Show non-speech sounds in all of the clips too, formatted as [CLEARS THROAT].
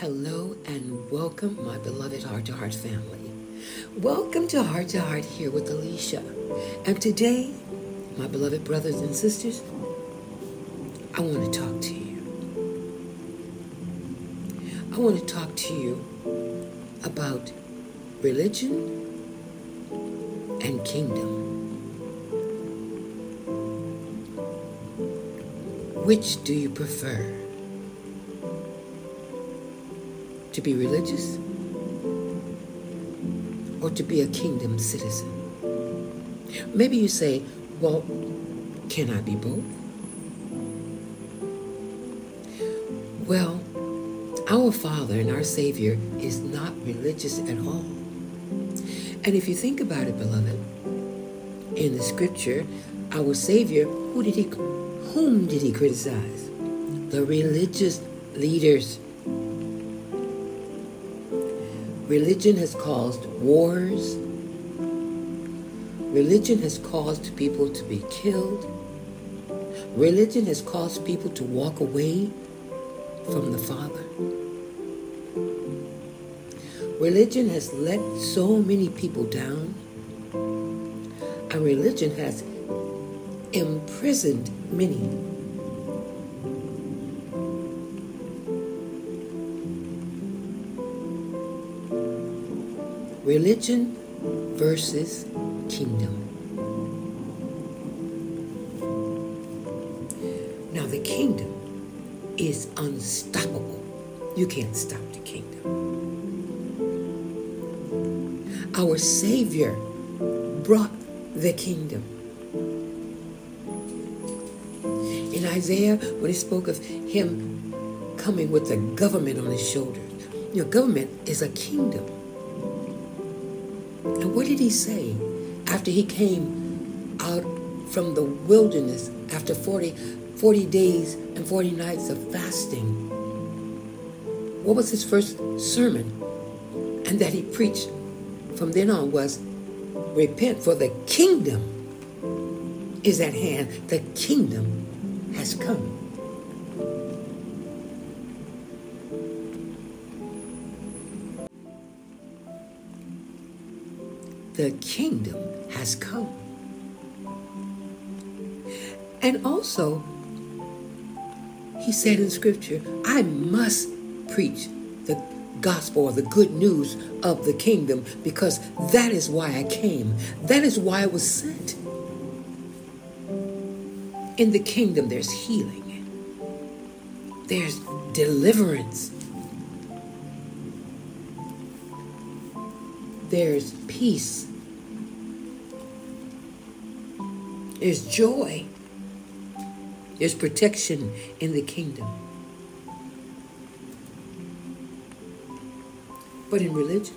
Hello and welcome, my beloved Heart to Heart family. Welcome to Heart to Heart here with Alicia. And today, my beloved brothers and sisters, I want to talk to you. I want to talk to you about religion and kingdom. Which do you prefer? To be religious or to be a kingdom citizen? Maybe you say, well, can I be both? Well, our Father and our Savior is not religious at all. And if you think about it, beloved, in the scripture, our Savior, who did he whom did he criticize? The religious leaders. Religion has caused wars. Religion has caused people to be killed. Religion has caused people to walk away from the Father. Religion has let so many people down. And religion has imprisoned many. Religion versus kingdom. Now, the kingdom is unstoppable. You can't stop the kingdom. Our Savior brought the kingdom. In Isaiah, when he spoke of him coming with the government on his shoulders, your government is a kingdom. And what did he say after he came out from the wilderness after 40, 40 days and 40 nights of fasting? What was his first sermon? And that he preached from then on was repent, for the kingdom is at hand. The kingdom has come. The kingdom has come. And also, he said in scripture, I must preach the gospel or the good news of the kingdom because that is why I came. That is why I was sent. In the kingdom, there's healing, there's deliverance, there's peace, there's joy, there's protection in the kingdom. But in religion,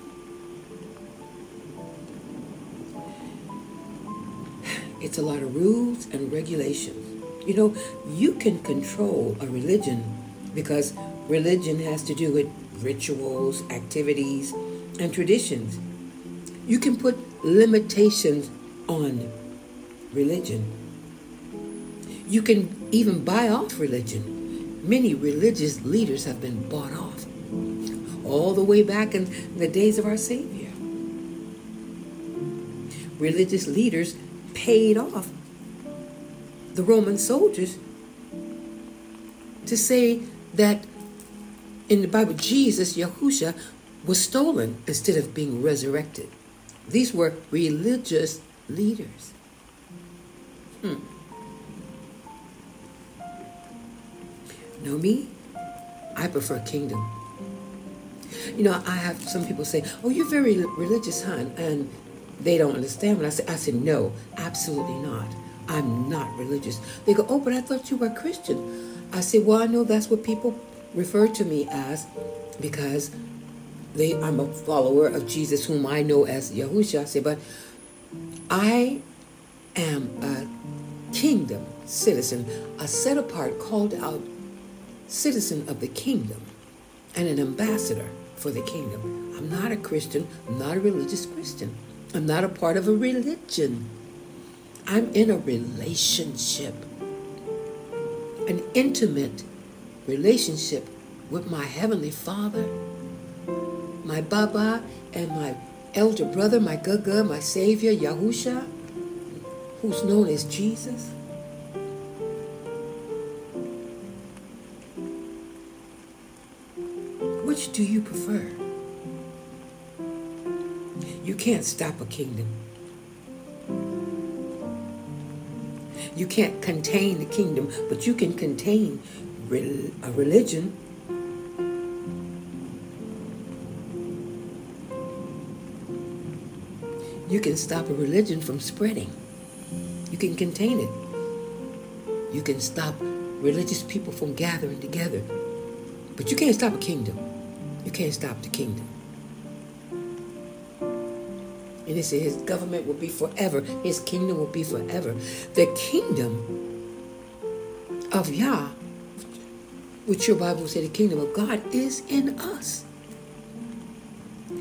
it's a lot of rules and regulations. You know, you can control a religion because religion has to do with rituals, activities, and traditions. You can put limitations on religion. You can even buy off religion. Many religious leaders have been bought off all the way back in the days of our Savior. Religious leaders paid off the Roman soldiers to say that in the Bible, Jesus, Yahusha, was stolen instead of being resurrected. These were religious leaders. Know me? I prefer kingdom. You know, I have some people say, "Oh, you're very religious, hon," and they don't understand. When I say, I said, "No, absolutely not. I'm not religious." They go, "Oh, but I thought you were Christian." I say, "Well, I know that's what people refer to me as because they I'm a follower of Jesus, whom I know as Yahusha." I say, "But I am a kingdom citizen, a set apart, called out citizen of the kingdom, and an ambassador." for the kingdom. I'm not a Christian. I'm not a religious Christian. I'm not a part of a religion. I'm in a relationship, an intimate relationship with my Heavenly Father, my Baba, and my elder brother, my Gaga, my Savior, Yahusha, who's known as Jesus? Which do you prefer? You can't stop a kingdom. You can't contain the kingdom, but you can contain a religion. You can stop a religion from spreading. You can contain it. You can stop religious people from gathering together. But you can't stop a kingdom. You can't stop the kingdom. And he said his government will be forever. His kingdom will be forever. The kingdom of Yah, which your Bible said the kingdom of God is in us.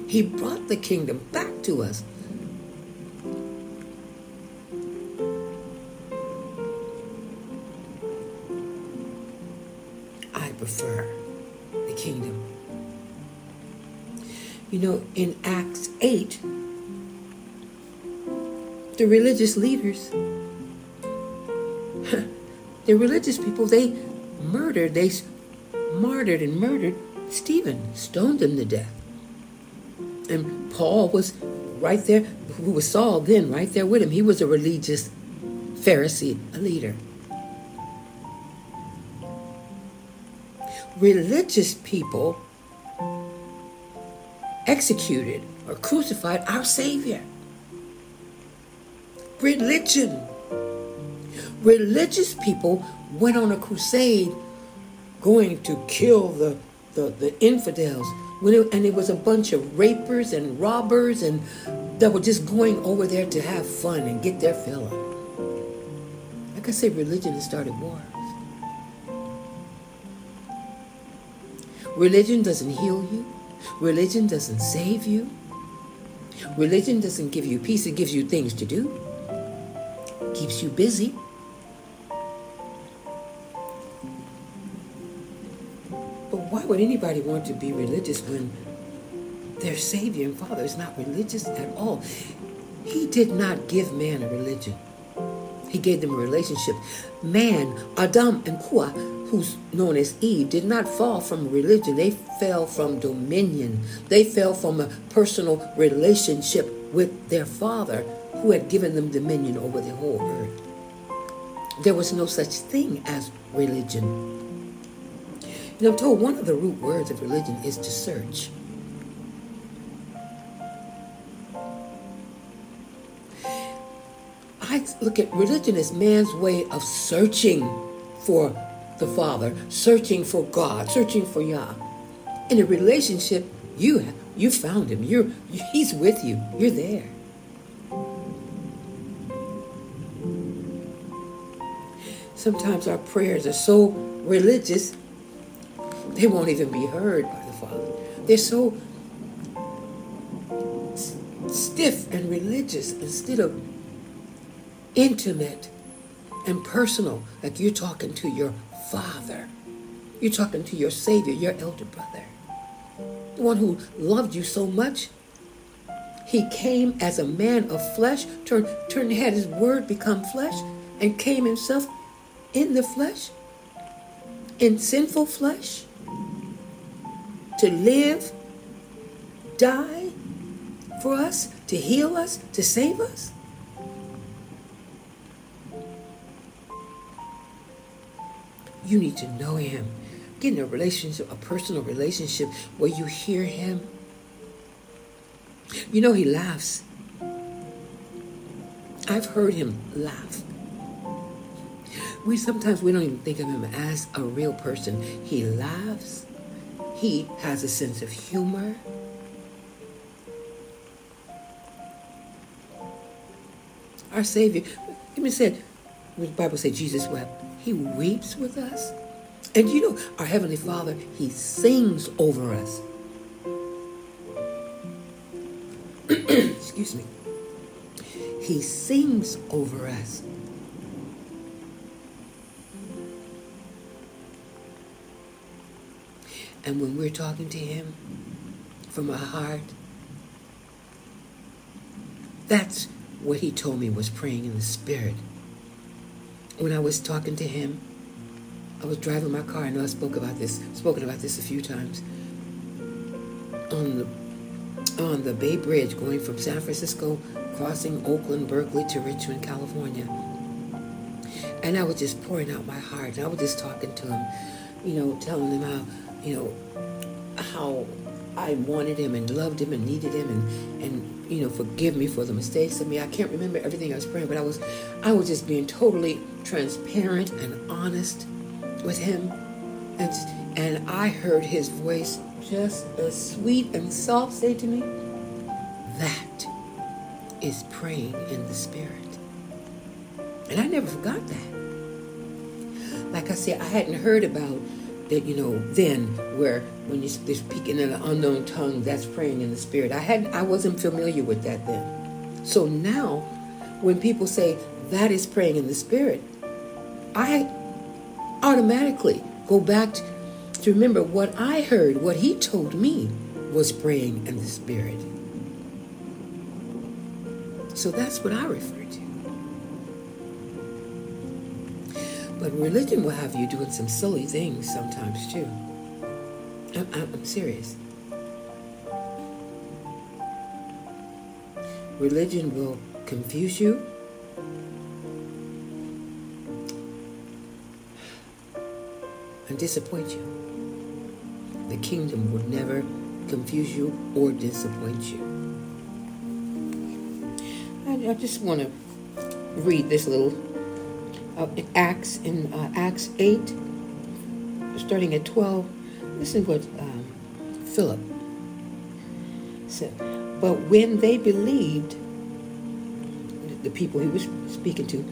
He brought the kingdom back to us. I prefer the kingdom. You know, in Acts 8, the religious leaders, [LAUGHS] the religious people, they murdered, they martyred and murdered Stephen, stoned him to death. And Paul was right there, who was Saul then, right there with him. He was a religious Pharisee, a leader. Religious people executed or crucified our Savior religion. Religious people went on a crusade going to kill the, the, the infidels. It, and it was a bunch of rapers and robbers and that were just going over there to have fun and get their fill up. Like I say, religion has started wars. Religion doesn't heal you. Religion doesn't save you. Religion doesn't give you peace, it gives you things to do keeps you busy. But why would anybody want to be religious when their Savior and Father is not religious at all? He did not give man a religion. He gave them a relationship. Man, Adam and Kua, who's known as Eve, did not fall from religion. They fell from dominion. They fell from a personal relationship with their father who had given them dominion over the whole earth. There was no such thing as religion. You know, I'm told one of the root words of religion is to search. I look at religion as man's way of searching for the Father, searching for God, searching for Yah. In a relationship, you you found him. You're he's with you. You're there. Sometimes our prayers are so religious, they won't even be heard by the Father. They're so stiff and religious instead of intimate and personal, like you're talking to your Father. You're talking to your Savior, your elder brother, the one who loved you so much. He came as a man of flesh, turned, turned, had his word become flesh, and came himself in the flesh, in sinful flesh, to live, die for us, to heal us, to save us? You need to know Him. Get in a relationship, a personal relationship where you hear Him. You know, He laughs. I've heard Him laugh we sometimes we don't even think of him as a real person. He laughs. He has a sense of humor. Our Savior, even said, the Bible said Jesus wept. He weeps with us. And you know, our Heavenly Father, He sings over us. [CLEARS THROAT] Excuse me. He sings over us. And when we're talking to Him from our heart, that's what He told me was praying in the Spirit. When I was talking to Him, I was driving my car. I know I spoke about this, spoken about this a few times. On the on the Bay Bridge going from San Francisco, crossing Oakland, Berkeley to Richmond, California. And I was just pouring out my heart. And I was just talking to him, you know, telling him how, you know, how I wanted him and loved him and needed him and, and you know, forgive me for the mistakes of me. I can't remember everything I was praying, but I was I was just being totally transparent and honest with him. And and I heard his voice just as sweet and soft say to me, That is praying in the Spirit. And I never forgot that. Like I said, I hadn't heard about that, you know, then where when you're speaking in an unknown tongue, that's praying in the Spirit. I hadn't, I wasn't familiar with that then. So now, when people say that is praying in the Spirit, I automatically go back to to remember what I heard, what he told me was praying in the Spirit. So that's what I refer to. But religion will have you doing some silly things sometimes too. I'm, I'm serious. Religion will confuse you and disappoint you. The kingdom will never confuse you or disappoint you. I, I just want to read this little uh, Acts in uh, Acts eight, starting at twelve. Listen what um, Philip said. But when they believed, the people he was speaking to,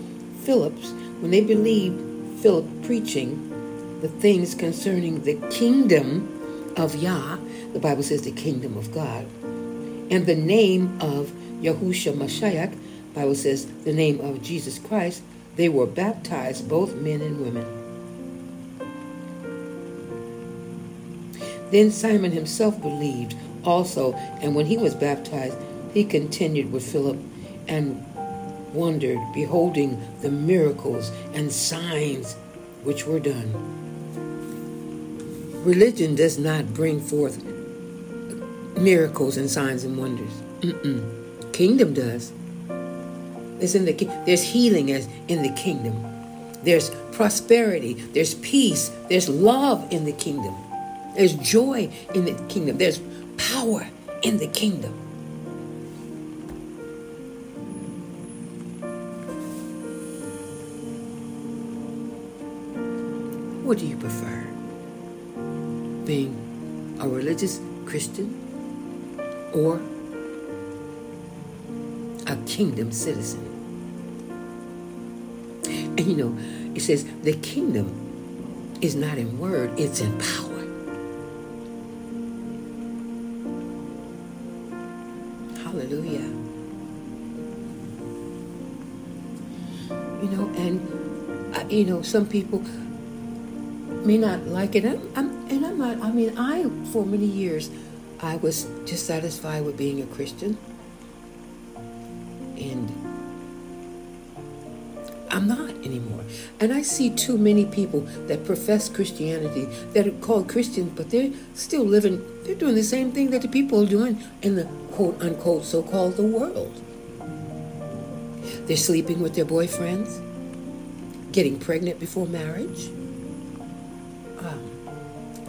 Philip's, when they believed Philip preaching the things concerning the kingdom of Yah, the Bible says the kingdom of God, and the name of Yahusha Mashiach, Bible says the name of Jesus Christ, they were baptized, both men and women. Then Simon himself believed also, and when he was baptized, he continued with Philip and wondered, beholding the miracles and signs which were done. Religion does not bring forth miracles and signs and wonders. Mm-mm. Kingdom does. It's in the there's healing as in the kingdom. There's prosperity. There's peace. There's love in the kingdom. There's joy in the kingdom. There's power in the kingdom. What do you prefer? being a religious Christian or a kingdom citizen. You know, it says the kingdom is not in word, it's in power. Hallelujah. You know, and, uh, you know, some people may not like it. I'm, I'm, and I'm not, I mean, I, for many years, I was dissatisfied with being a Christian. And I see too many people that profess Christianity that are called Christians, but they're still living, they're doing the same thing that the people are doing in the quote unquote so called the world. They're sleeping with their boyfriends, getting pregnant before marriage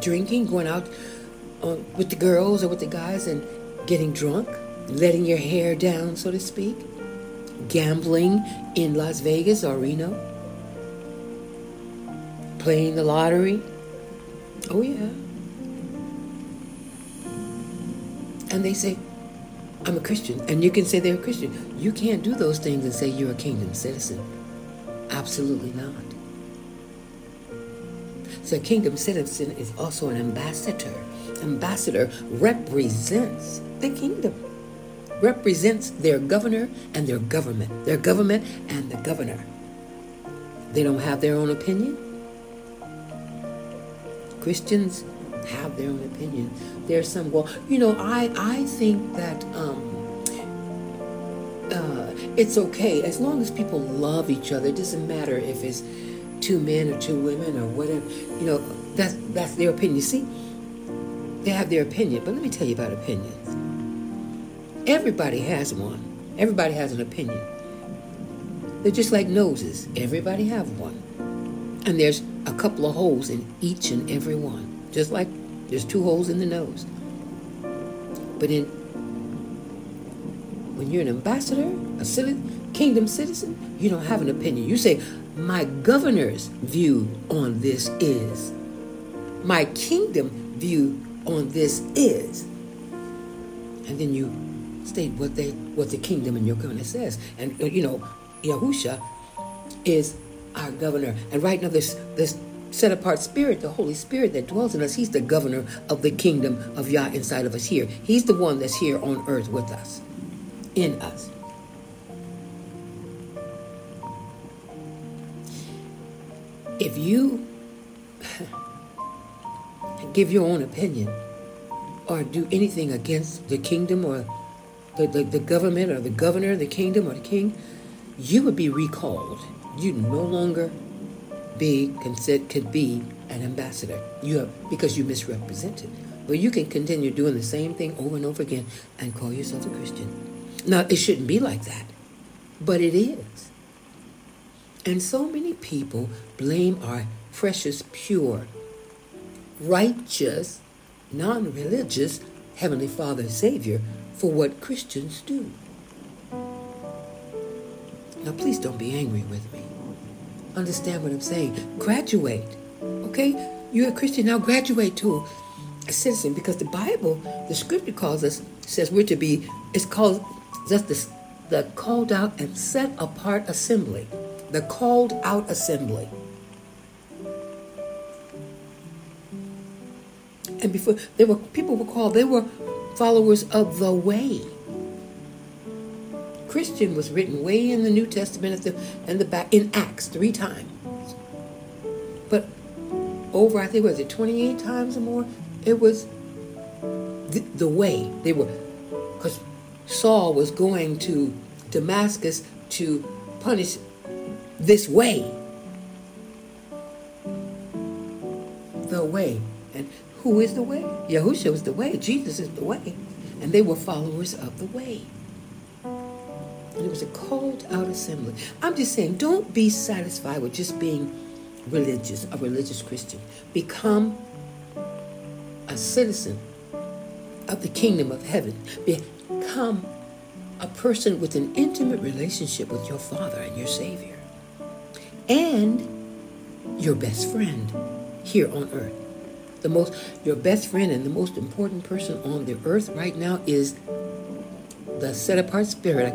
drinking, going out uh, with the girls or with the guys and getting drunk, letting your hair down, so to speak, gambling in Las Vegas or Reno, playing the lottery. Oh, yeah. And they say, I'm a Christian. And you can say they're a Christian. You can't do those things and say you're a kingdom citizen. Absolutely not. So, kingdom citizen is also an ambassador. Ambassador represents the kingdom, represents their governor and their government, their government and the governor. They don't have their own opinion. Christians have their own opinion. There's some well, you know, I I think that um, uh, it's okay as long as people love each other. It doesn't matter if it's two men or two women or whatever. You know, that's that's their opinion. You see, they have their opinion. But let me tell you about opinions. Everybody has one. Everybody has an opinion. They're just like noses. Everybody have one. And there's a couple of holes in each and every one. Just like there's two holes in the nose. But in when you're an ambassador, a citizen, kingdom citizen, you don't have an opinion. You say, my governor's view on this is. My kingdom view on this is. And then you state what they what the kingdom and your governor says. And uh, you know, Yahusha is our governor. And right now this this set apart spirit, the Holy Spirit that dwells in us, he's the governor of the kingdom of Yah inside of us here. He's the one that's here on earth with us, in us. If you [LAUGHS] give your own opinion or do anything against the kingdom or the, the, the government or the governor, of the kingdom or the king, you would be recalled. You no longer be could be an ambassador. You have because you misrepresented. But you can continue doing the same thing over and over again and call yourself a Christian. Now it shouldn't be like that, but it is. And so many people blame our precious, pure, righteous, non-religious Heavenly Father Savior for what Christians do. Now, please don't be angry with me. Understand what I'm saying. Graduate, okay? You're a Christian now. Graduate to a citizen because the Bible, the Scripture calls us says we're to be. It's called just the, the called out and set apart assembly. The called out assembly. And before there were people were called, they were followers of the way. Christian was written way in the New Testament at the and the back in Acts three times. But over I think was it 28 times or more, it was the, the way they were because Saul was going to Damascus to punish this way. The way. And who is the way? Yahushua is the way. Jesus is the way. And they were followers of the way. It was a called out assembly. I'm just saying, don't be satisfied with just being religious, a religious Christian. Become a citizen of the kingdom of heaven. Become a person with an intimate relationship with your Father and your Savior. And your best friend here on earth the most your best friend and the most important person on the earth right now is the set apart spirit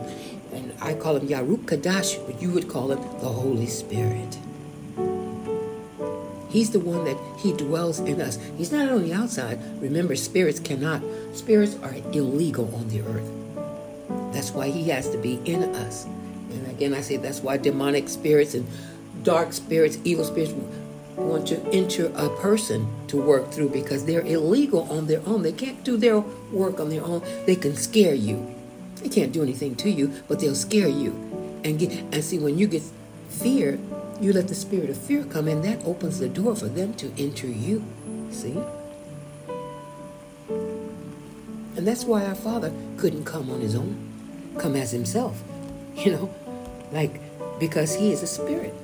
and i call him yaruk kadash but you would call him the holy spirit he's the one that he dwells in us he's not on the outside remember spirits cannot spirits are illegal on the earth that's why he has to be in us and again i say that's why demonic spirits and dark spirits evil spirits want to enter a person to work through because they're illegal on their own. They can't do their work on their own. They can scare you. They can't do anything to you, but they'll scare you. And get and see when you get fear, you let the spirit of fear come in, that opens the door for them to enter you. See? And that's why our father couldn't come on his own, come as himself. [LAUGHS] You know, like because he is a spirit.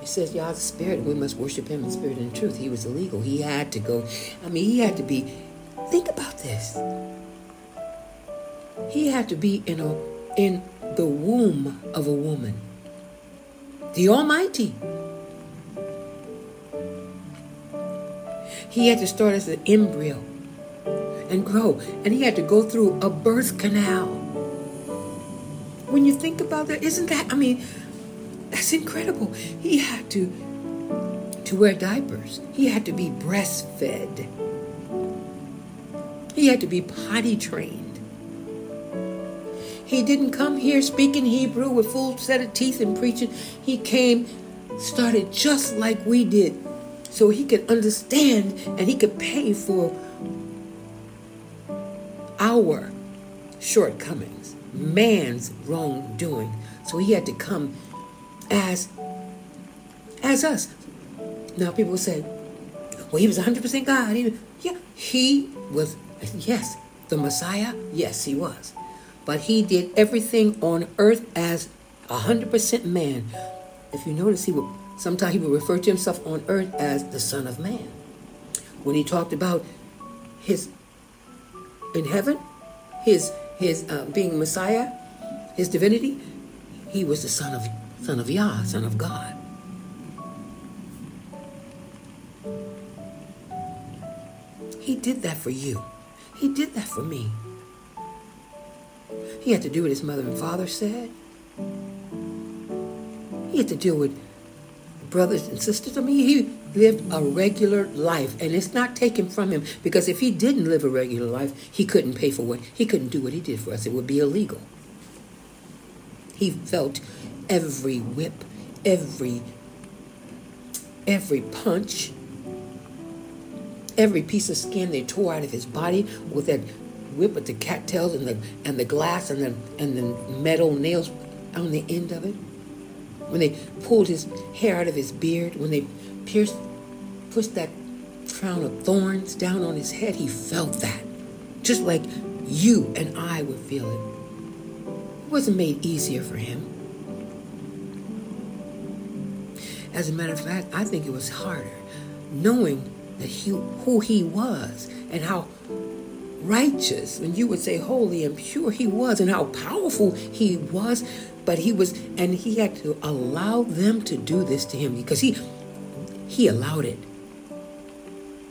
He says, "Yah is a spirit, we must worship him in spirit and truth. He was illegal. He had to go. I mean, he had to be, think about this. He had to be in a in the womb of a woman. The Almighty. He had to start as an embryo and grow. And he had to go through a birth canal. When you think about that, isn't that, I mean, that's incredible. He had to to wear diapers. He had to be breastfed. He had to be potty trained. He didn't come here speaking Hebrew with full set of teeth and preaching. He came, started just like we did, so he could understand and he could pay for our shortcomings, man's wrongdoing. So he had to come as as us. Now people say, well, he was 100% God. He, yeah, he was, yes, the Messiah. Yes, he was. But he did everything on earth as 100% man. If you notice, he would sometimes he would refer to himself on earth as the Son of Man. When he talked about his in heaven, his his uh, being Messiah, his divinity, he was the son of son of Yah, son of God. He did that for you. He did that for me. He had to do what his mother and father said. He had to deal with brothers and sisters. I mean, he lived a regular life, and it's not taken from him because if he didn't live a regular life, he couldn't pay for what he couldn't do what he did for us. It would be illegal. He felt every whip, every every punch, every piece of skin they tore out of his body with that whip with the cattails and the and the glass and the and the metal nails on the end of it. When they pulled his hair out of his beard, when they pierced pushed that crown of thorns down on his head, he felt that. Just like you and I would feel it. It wasn't made easier for him. As a matter of fact, I think it was harder knowing that he, who he was and how righteous, and you would say holy and pure he was, and how powerful he was. But he was, and he had to allow them to do this to him because he he allowed it.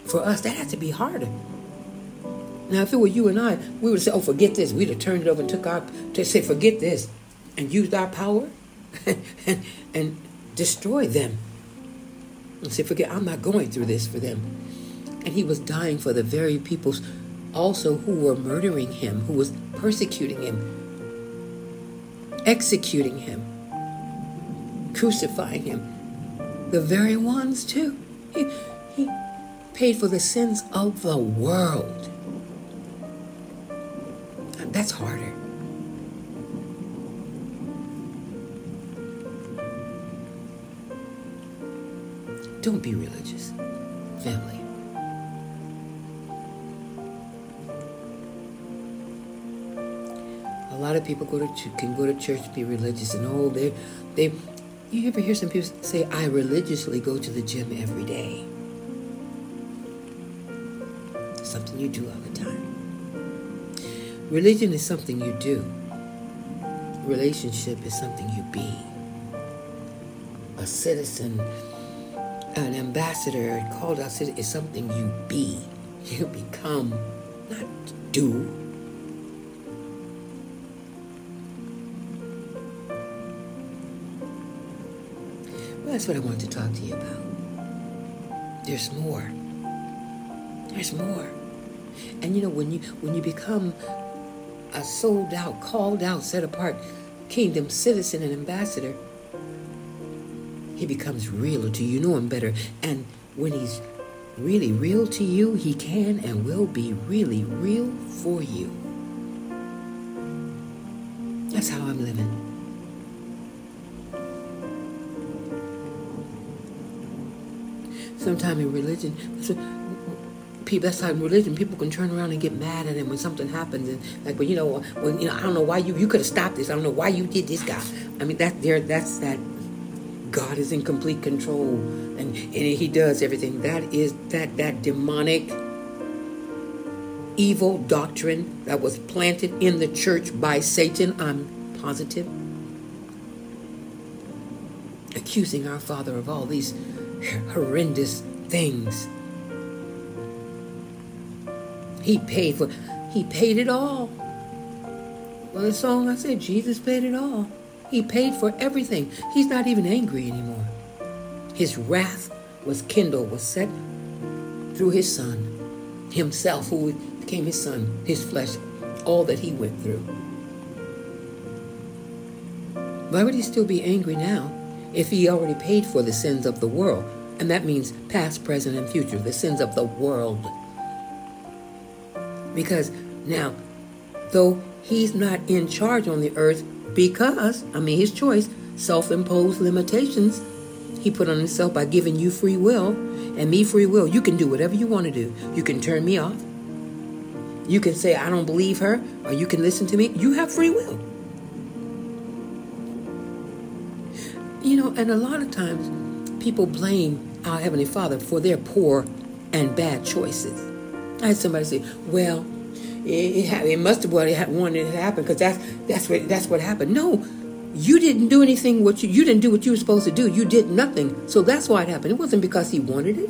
For us, that had to be harder. Now, if it were you and I, we would say, "Oh, forget this." We'd have turned it over and took our to say, "Forget this," and used our power [LAUGHS] and and destroy them. And say, "Forget, I'm not going through this for them." And he was dying for the very peoples also who were murdering him, who was persecuting him, executing him, crucifying him. The very ones, too. He, he paid for the sins of the world. That's harder. Don't be religious, family. A lot of people go to can go to church, be religious, and oh, they they. You ever hear some people say, "I religiously go to the gym every day." Something you do all the time. Religion is something you do. Relationship is something you be. A citizen, an ambassador, called out citizen is something you be. [LAUGHS] You become, not do. That's what I wanted to talk to you about. There's more. There's more. And you know, when you when you become a sold out, called out, set apart kingdom citizen and ambassador, he becomes realer to you. You know him better. And when he's really real to you, he can and will be really real for you. That's how I'm living. Sometime in religion, people that's how in religion people can turn around and get mad at him when something happens and like well you know when you know I don't know why you you could have stopped this I don't know why you did this guy I mean that there that's that God is in complete control and, and he does everything. That is that that demonic evil doctrine that was planted in the church by Satan I'm positive accusing our father of all these horrendous things he paid for he paid it all. Well the song I said, Jesus paid it all. He paid for everything. He's not even angry anymore. His wrath was kindled, was set through his son, himself who became his son, his flesh, all that he went through. Why would he still be angry now if he already paid for the sins of the world? And that means past, present, and future, the sins of the world. Because now, though he's not in charge on the earth, because, I mean, his choice, self imposed limitations, he put on himself by giving you free will and me free will. You can do whatever you want to do. You can turn me off. You can say, I don't believe her, or you can listen to me. You have free will. And a lot of times people blame our Heavenly Father for their poor and bad choices. I had somebody say, well, it, it, it must have wanted it to happen because that's, that's, what, that's what happened. No, you didn't do anything what you, you didn't do what you were supposed to do. You did nothing. So that's why it happened. It wasn't because he wanted it.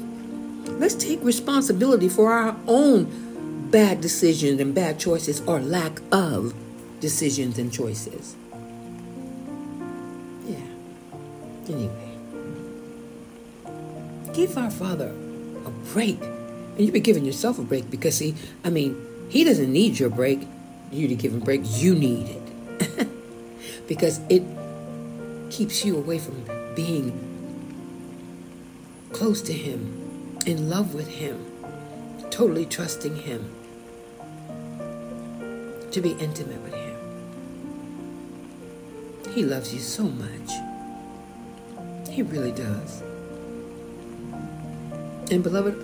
Let's take responsibility for our own bad decisions and bad choices or lack of decisions and choices. Anyway, give our Father a break. And you be giving yourself a break because, see, I mean, He doesn't need your break, you to give Him break. You need it. [LAUGHS] because it keeps you away from being close to Him, in love with Him, totally trusting Him to be intimate with Him. He loves you so much. He really does. And beloved,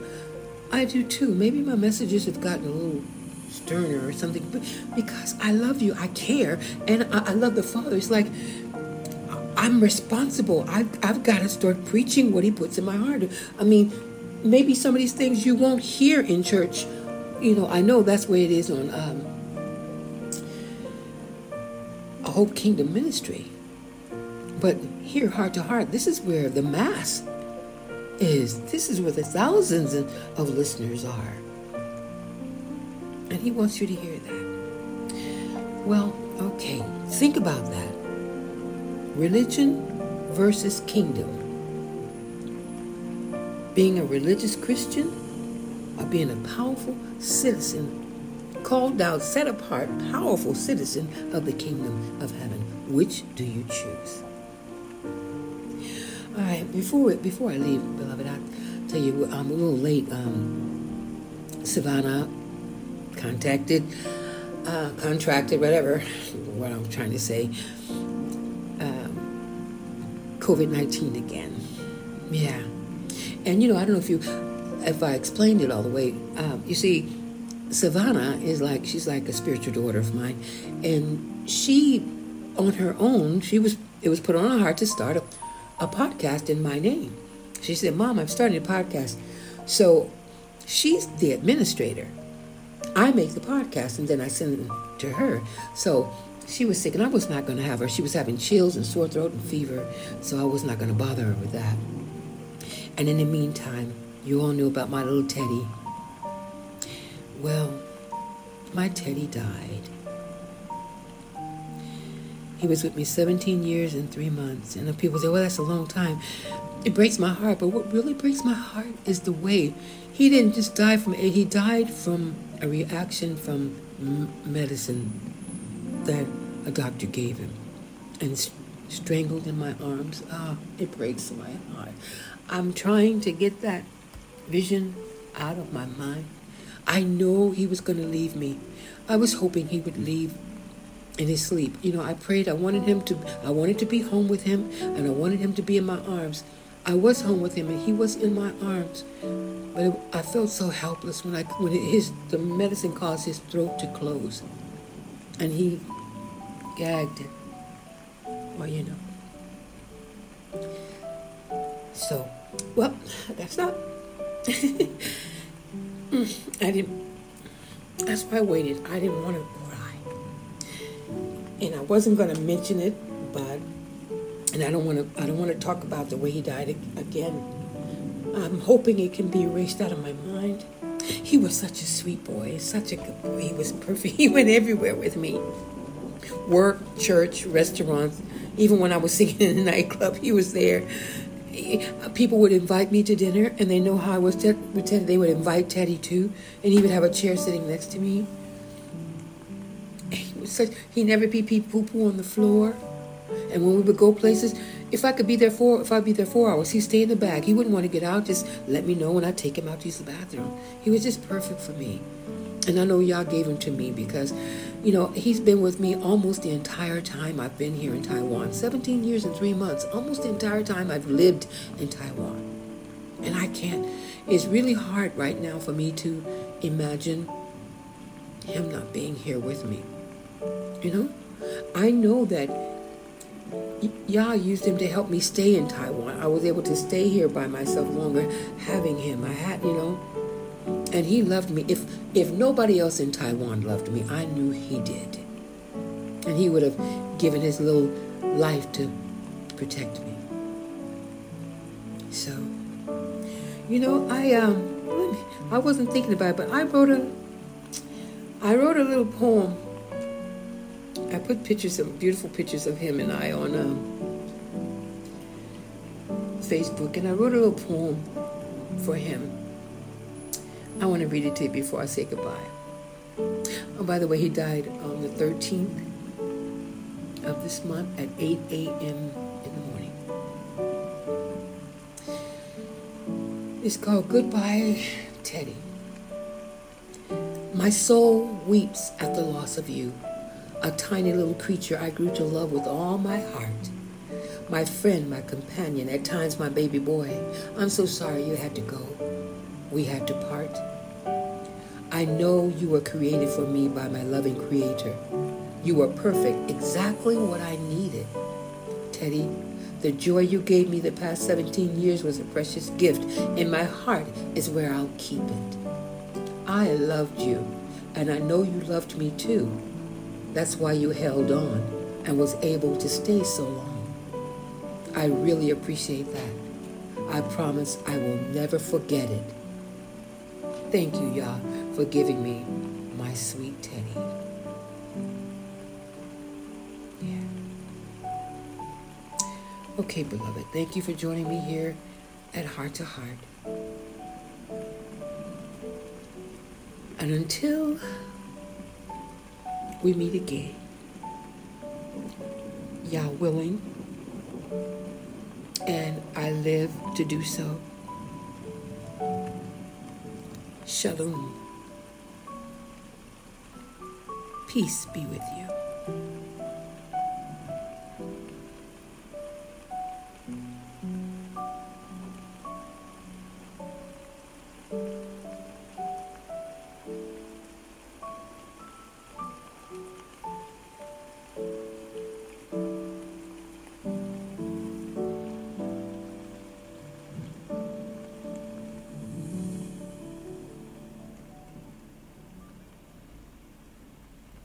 I do too. Maybe my messages have gotten a little sterner or something, but because I love you, I care, and I, I love the Father. It's like I'm responsible. I've, I've got to start preaching what He puts in my heart. I mean, maybe some of these things you won't hear in church. You know, I know that's where it is on um, Hope Kingdom Ministry. But here, heart to heart, this is where the mass is. This is where the thousands of listeners are. And he wants you to hear that. Well, okay, think about that. Religion versus kingdom. Being a religious Christian or being a powerful citizen called out, set apart, powerful citizen of the kingdom of heaven. Which do you choose? All right, before before I leave, beloved, I'll tell you I'm a little late. Um, Savannah contacted, uh, contracted, whatever, what I'm trying to say, um, COVID 19 again. Yeah. And you know, I don't know if you, if I explained it all the way. Um, you see, Savannah is like she's like a spiritual daughter of mine, and she, on her own, she was it was put on her heart to start a, a podcast in my name. She said, "Mom, I'm starting a podcast." So she's the administrator. I make the podcast and then I send it to her. So she was sick and I was not going to have her. She was having chills and sore throat and fever, so I was not going to bother her with that. And in the meantime, you all knew about my little Teddy well, my Teddy died. He was with me 17 years and three months. And people say, well, that's a long time. It breaks my heart. But what really breaks my heart is the way he didn't just die from it, he died from a reaction from medicine that a doctor gave him and strangled in my arms. Ah, oh, it breaks my heart. I'm trying to get that vision out of my mind. I know he was going to leave me. I was hoping he would leave in his sleep. You know, I prayed. I wanted him to. I wanted to be home with him, and I wanted him to be in my arms. I was home with him, and he was in my arms. But it, I felt so helpless when I when his the medicine caused his throat to close, and he gagged. It. Well, you know. So, well, that's not. [LAUGHS] I didn't. That's why I waited. I didn't want to and I wasn't going to mention it, but and I don't want to. I don't want to talk about the way he died again. I'm hoping it can be erased out of my mind. He was such a sweet boy, such a good boy. He was perfect. [LAUGHS] He went everywhere with me. Work, church, restaurants. Even when I was [LAUGHS] singing in the nightclub, he was there uh, people would invite me to dinner, and they know how I was with Teddy. They would invite Teddy too, and he would have a chair sitting next to me. Such. He never pee pee poo poo on the floor. And when we would go places, if I could be there for, if I'd be there four hours, he'd stay in the back. He wouldn't want to get out. Just let me know when I take him out to use the bathroom. He was just perfect for me. And I know y'all gave him to me because, you know, he's been with me almost the entire time I've been here in Taiwan. 17 years and three months. Almost the entire time I've lived in Taiwan. And I can't, it's really hard right now for me to imagine him not being here with me. You know? I know that Yah used him to help me stay in Taiwan. I was able to stay here by myself longer having him. I had, you know, and he loved me. If if nobody else in Taiwan loved me, I knew he did. And he would have given his little life to protect me. So, you know, I um I wasn't thinking about it, but I wrote a I wrote a little poem. I put pictures of beautiful pictures of him and I on um, Facebook, and I wrote a little poem for him. I want to read it to you before I say goodbye. Oh, by the way, he died on the 13th of this month at 8 a.m. in the morning. It's called Goodbye, Teddy. My soul weeps at the loss of you, a tiny little creature I grew to love with all my heart. My friend, my companion, at times my baby boy. I'm so sorry you had to go. We had to part. I know you were created for me by my loving Creator. You were perfect, exactly what I needed. Teddy, the joy you gave me the past 17 years was a precious gift, and my heart is where I'll keep it. I loved you, and I know you loved me too. That's why you held on and was able to stay so long. I really appreciate that. I promise I will never forget it. Thank you, Yah, for giving me my sweet Teddy. Yeah. Okay, beloved, thank you for joining me here at Heart to Heart. And until we meet again, Yah willing, and I live to do so. Shalom. Peace be with you.